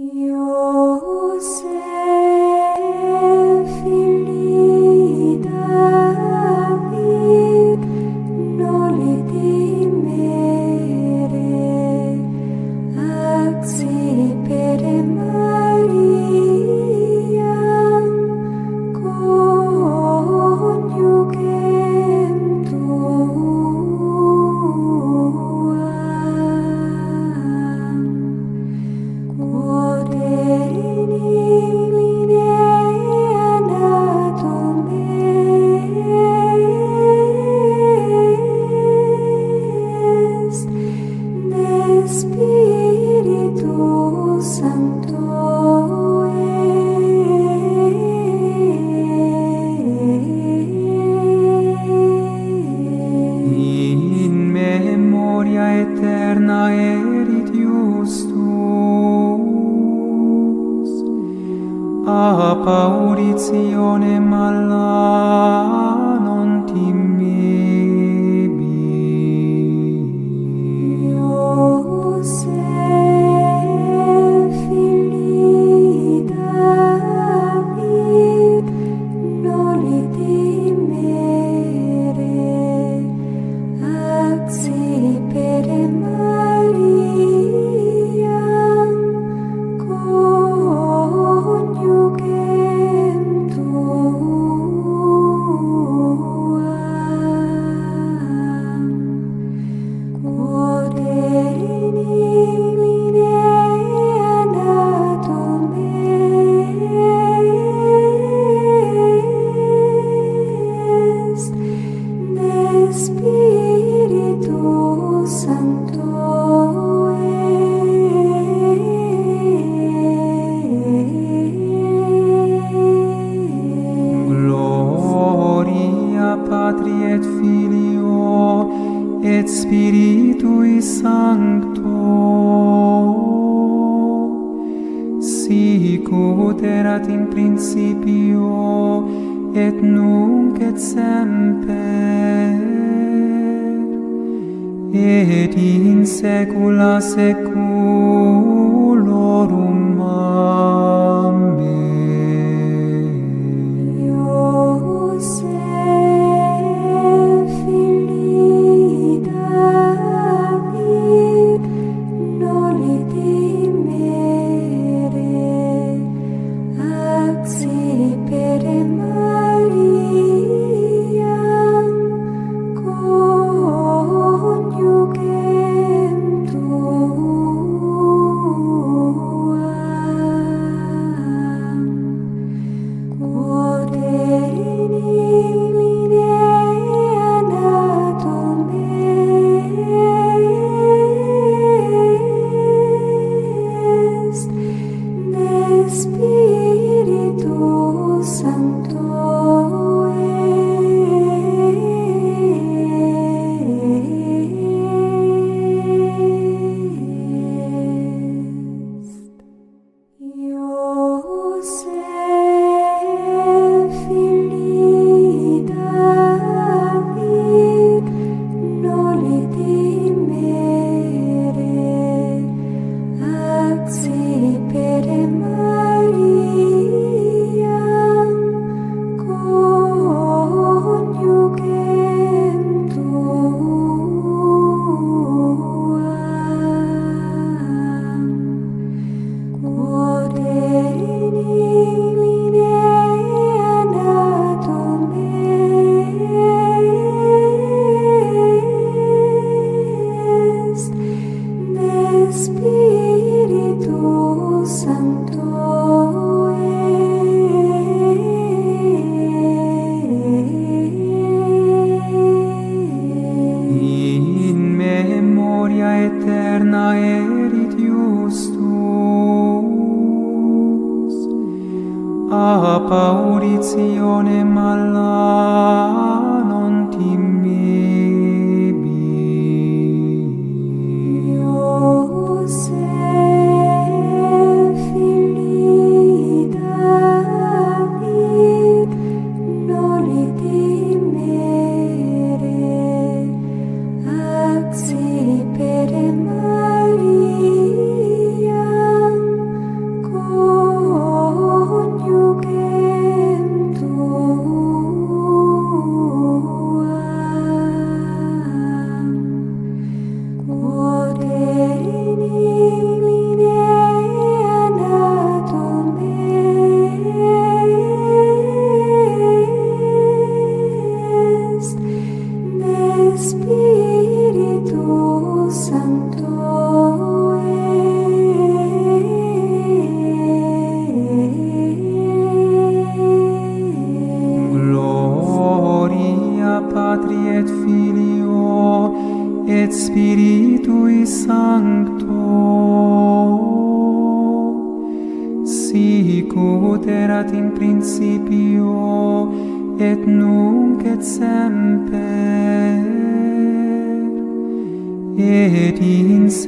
Yo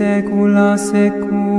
secula secula.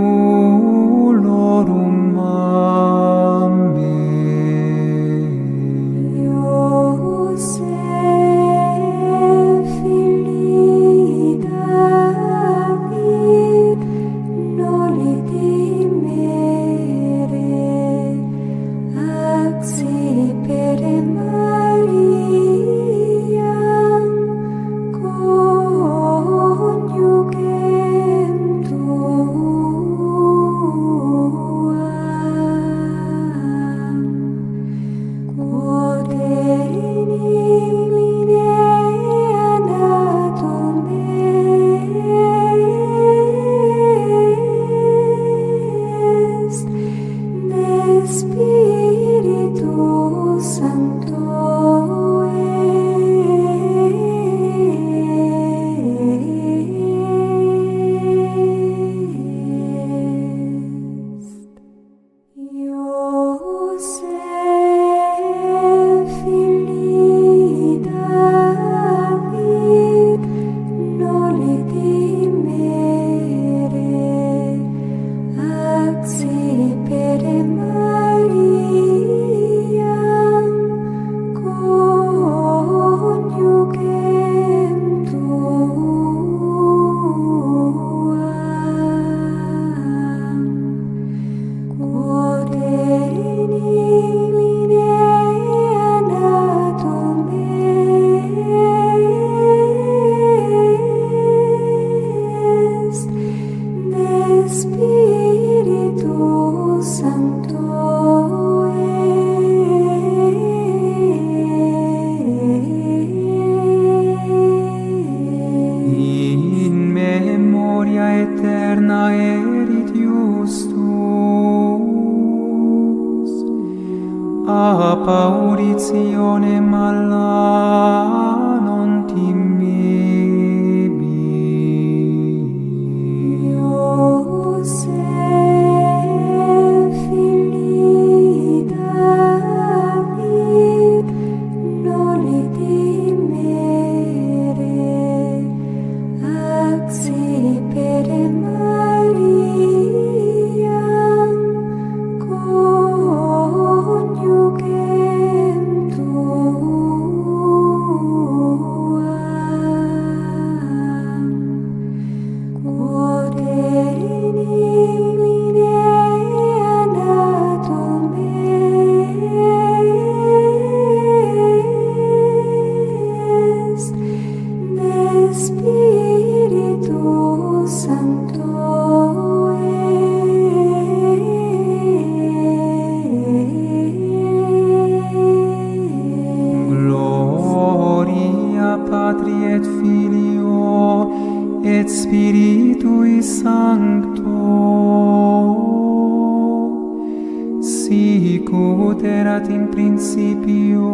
ut erat in principio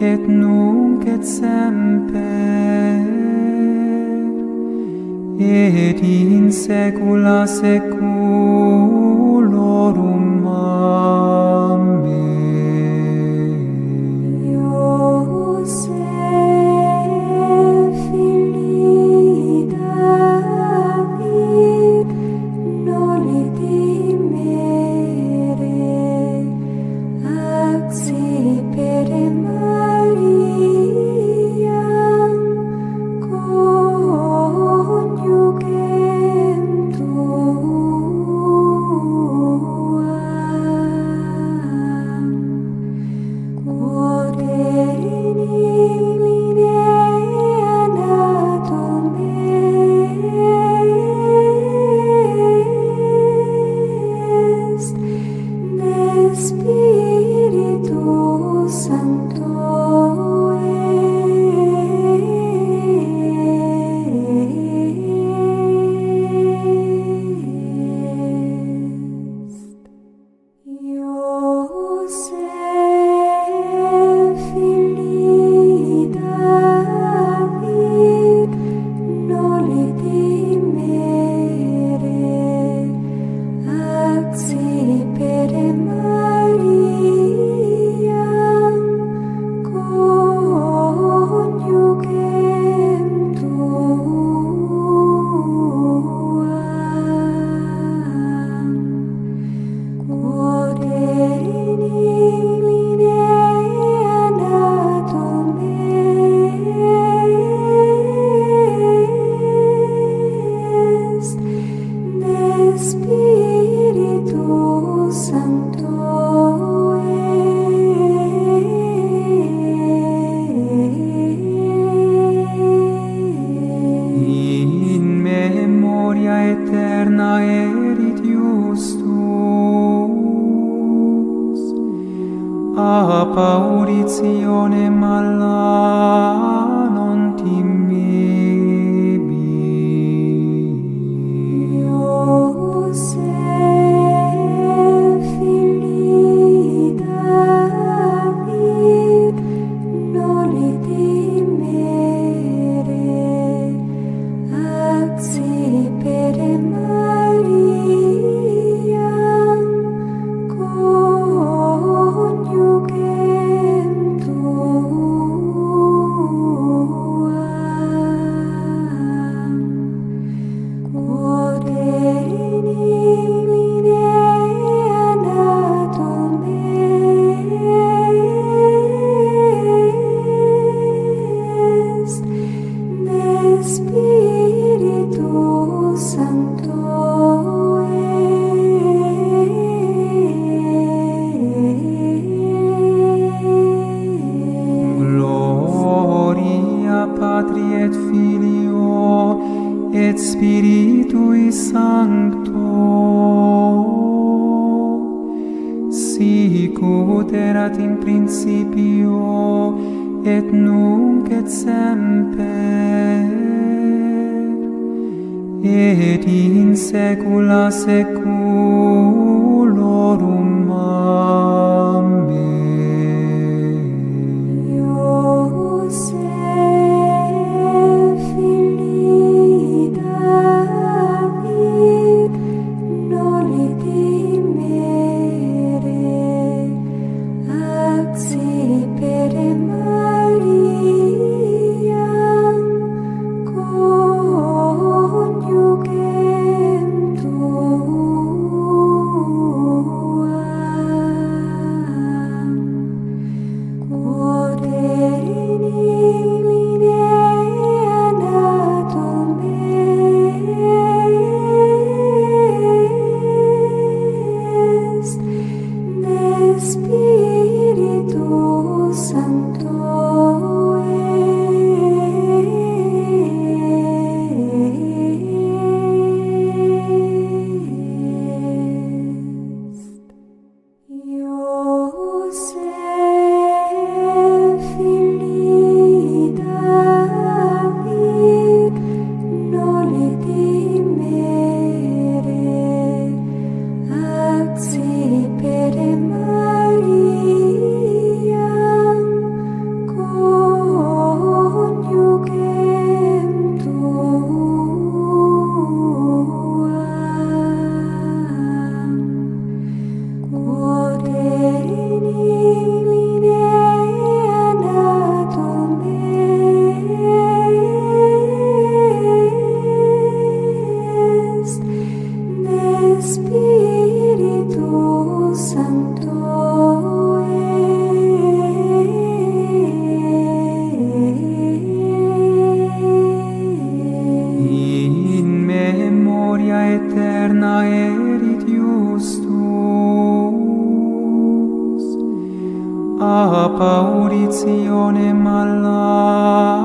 et nunc et semper. Et in saecula saeculorum paurizione malata.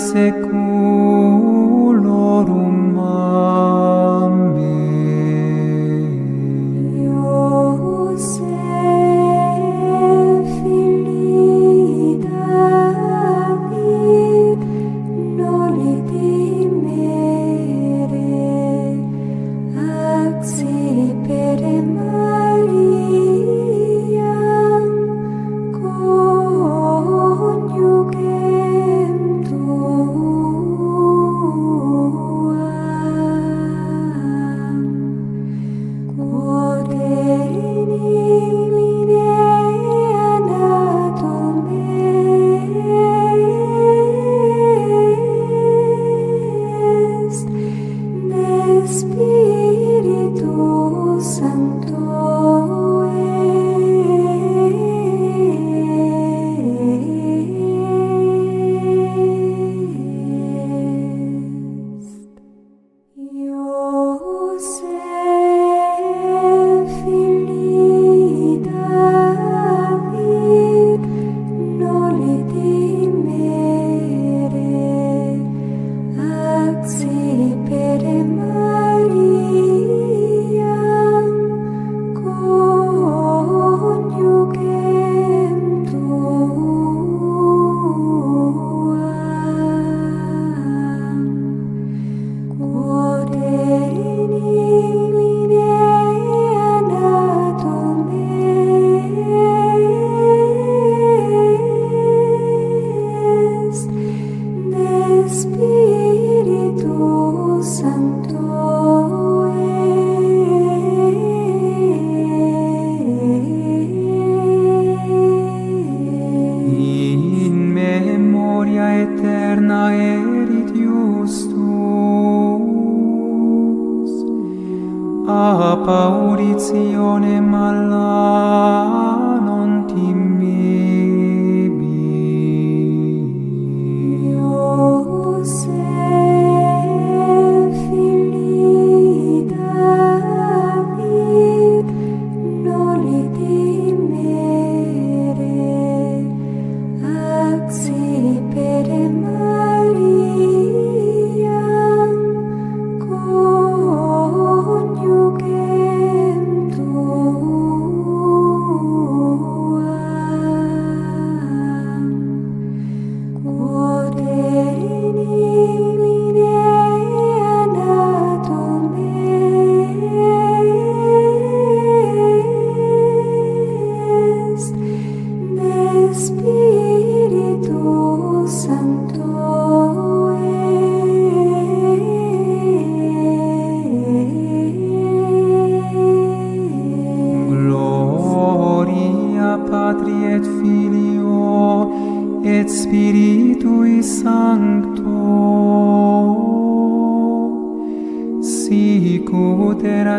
seco.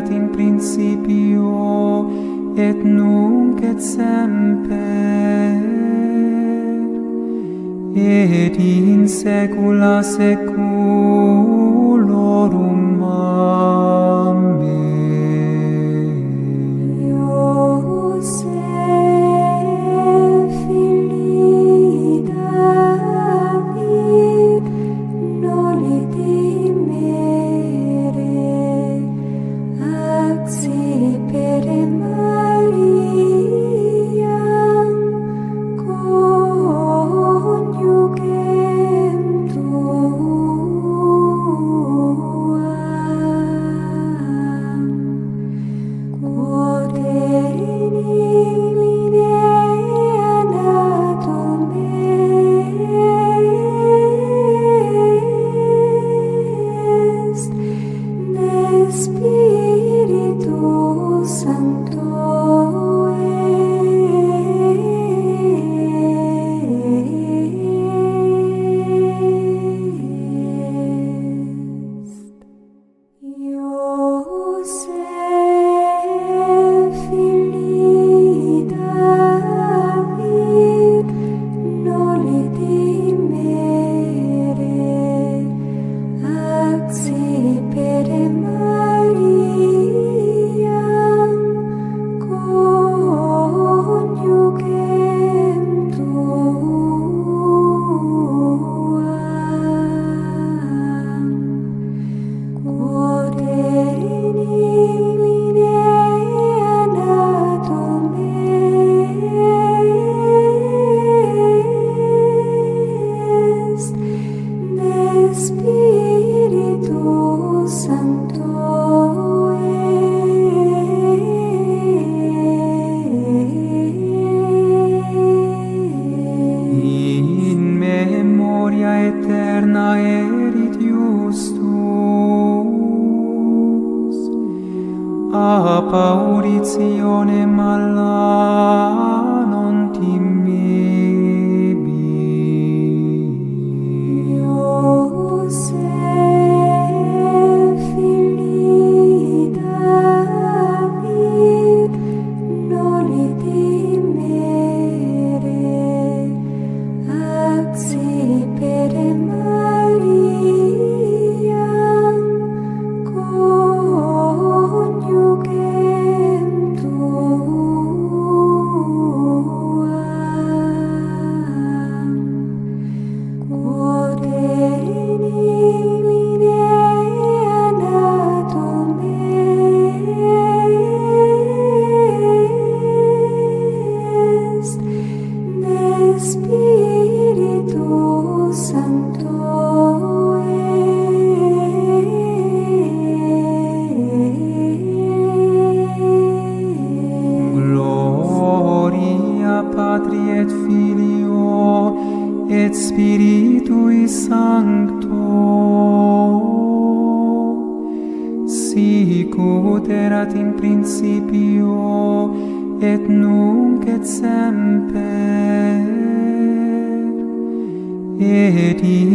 erat in principio et nunc et semper et in saecula saeculorum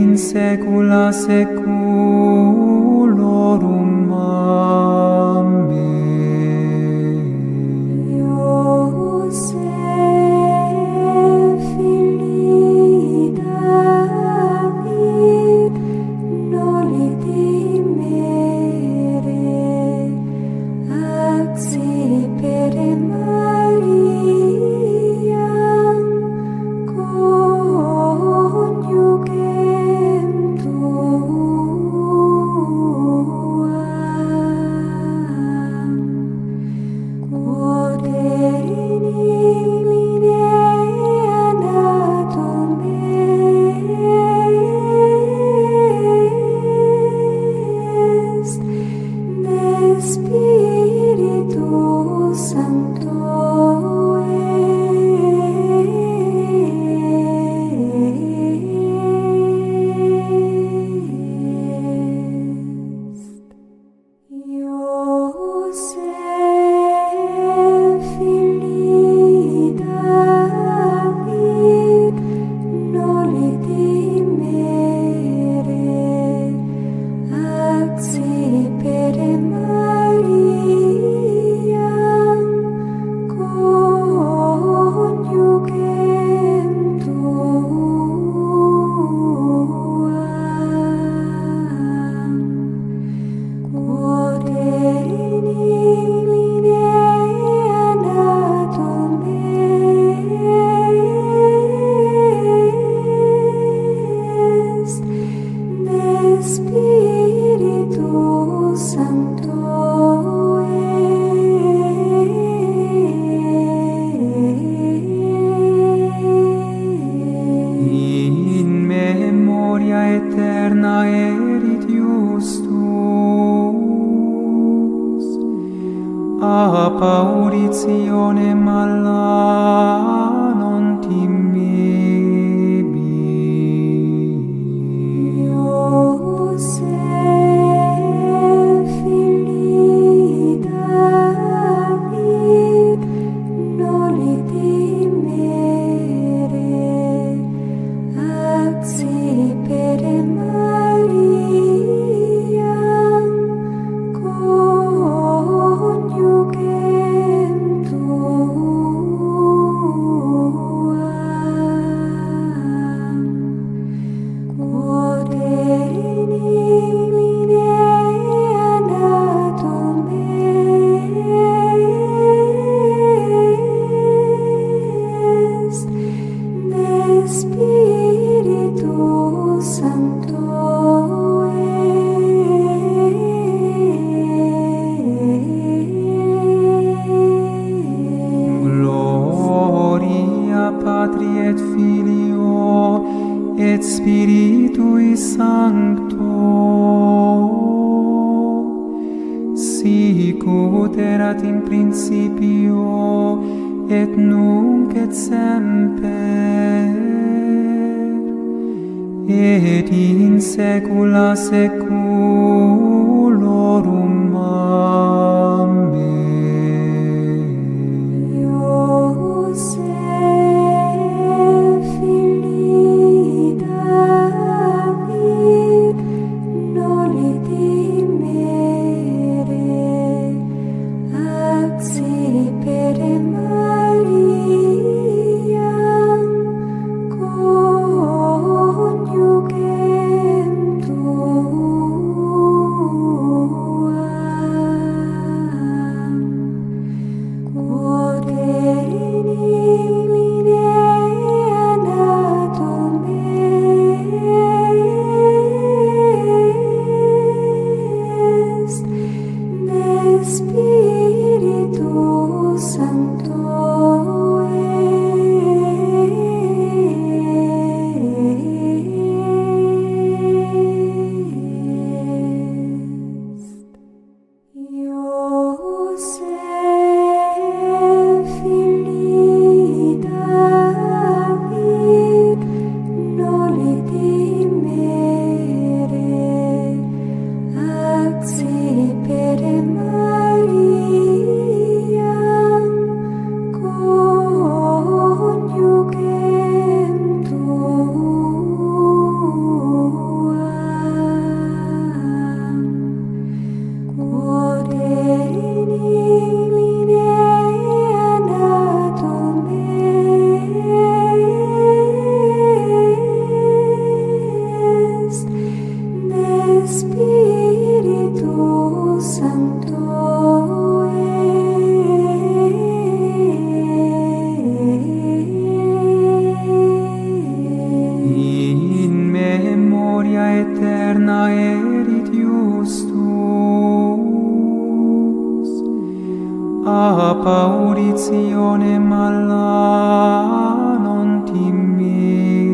in saecula saeculorum. Amen. a paurizione malla non timmi.